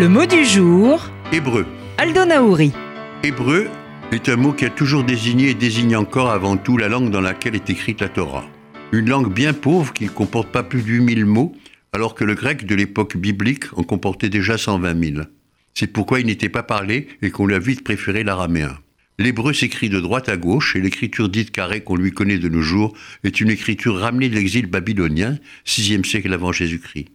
Le mot du jour, Hébreu. Aldo Naouri. Hébreu est un mot qui a toujours désigné et désigne encore avant tout la langue dans laquelle est écrite la Torah. Une langue bien pauvre qui ne comporte pas plus de 8000 mots, alors que le grec de l'époque biblique en comportait déjà 120 000. C'est pourquoi il n'était pas parlé et qu'on lui a vite préféré l'araméen. L'hébreu s'écrit de droite à gauche et l'écriture dite carrée qu'on lui connaît de nos jours est une écriture ramenée de l'exil babylonien, 6e siècle avant Jésus-Christ.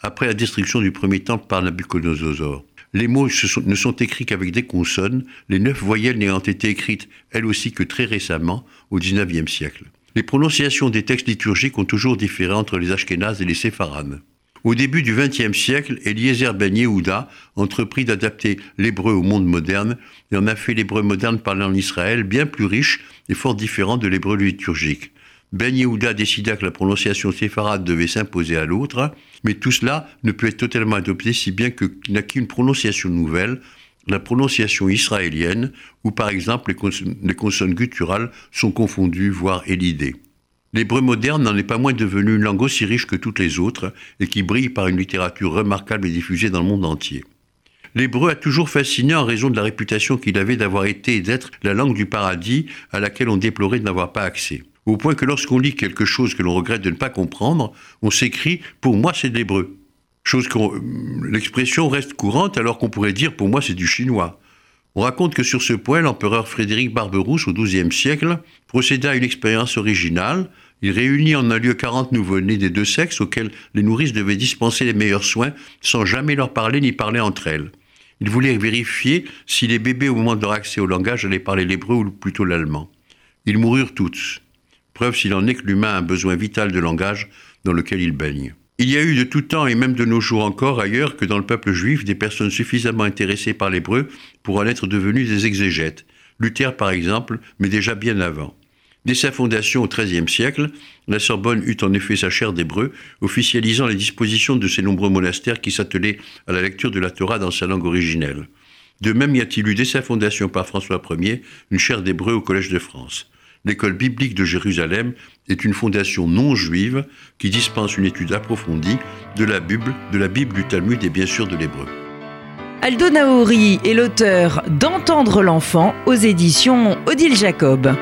Après la destruction du premier temple par Nabucodonosor, les mots ne sont écrits qu'avec des consonnes, les neuf voyelles n'ayant été écrites elles aussi que très récemment, au 19e siècle. Les prononciations des textes liturgiques ont toujours différé entre les Ashkénazes et les Sépharanes. Au début du XXe siècle, Eliezer Ben Yehuda entreprit d'adapter l'hébreu au monde moderne et en a fait l'hébreu moderne parlé en Israël bien plus riche et fort différent de l'hébreu liturgique. Ben Yehuda décida que la prononciation séfarade devait s'imposer à l'autre, mais tout cela ne peut être totalement adopté si bien qu'il n'a une prononciation nouvelle, la prononciation israélienne, où par exemple les, consonnes gutturales sont confondues, voire élidées. L'hébreu moderne n'en est pas moins devenu une langue aussi riche que toutes les autres et qui brille par une littérature remarquable et diffusée dans le monde entier. L'hébreu a toujours fasciné en raison de la réputation qu'il avait d'avoir été et d'être la langue du paradis à laquelle on déplorait de n'avoir pas accès. Au point que lorsqu'on lit quelque chose que l'on regrette de ne pas comprendre, on s'écrit Pour moi c'est de l'hébreu. Que l'expression reste courante alors qu'on pourrait dire Pour moi c'est du chinois. On raconte que sur ce point, l'empereur Frédéric Barberousse, au XIIe siècle, procéda à une expérience originale. Il réunit en un lieu 40 nouveau-nés des deux sexes auxquels les nourrices devaient dispenser les meilleurs soins sans jamais leur parler ni parler entre elles. Il voulait vérifier si les bébés, au moment de leur accès au langage, allaient parler l'hébreu ou plutôt l'allemand. Ils moururent tous. Preuve s'il en est que l'humain a un besoin vital de langage dans lequel il baigne. Il y a eu de tout temps et même de nos jours encore ailleurs que dans le peuple juif des personnes suffisamment intéressées par l'hébreu pour en être devenues des exégètes. Luther par exemple, mais déjà bien avant. Dès sa fondation au XIIIe siècle, la Sorbonne eut en effet sa chaire d'hébreu, officialisant les dispositions de ces nombreux monastères qui s'attelaient à la lecture de la Torah dans sa langue originelle. De même y a-t-il eu dès sa fondation par François Ier une chaire d'hébreu au Collège de France l'école biblique de Jérusalem est une fondation non juive qui dispense une étude approfondie de la Bible, de la Bible du Talmud et bien sûr de l'hébreu. Aldo Naouri est l'auteur d'Entendre l'enfant aux éditions Odile Jacob.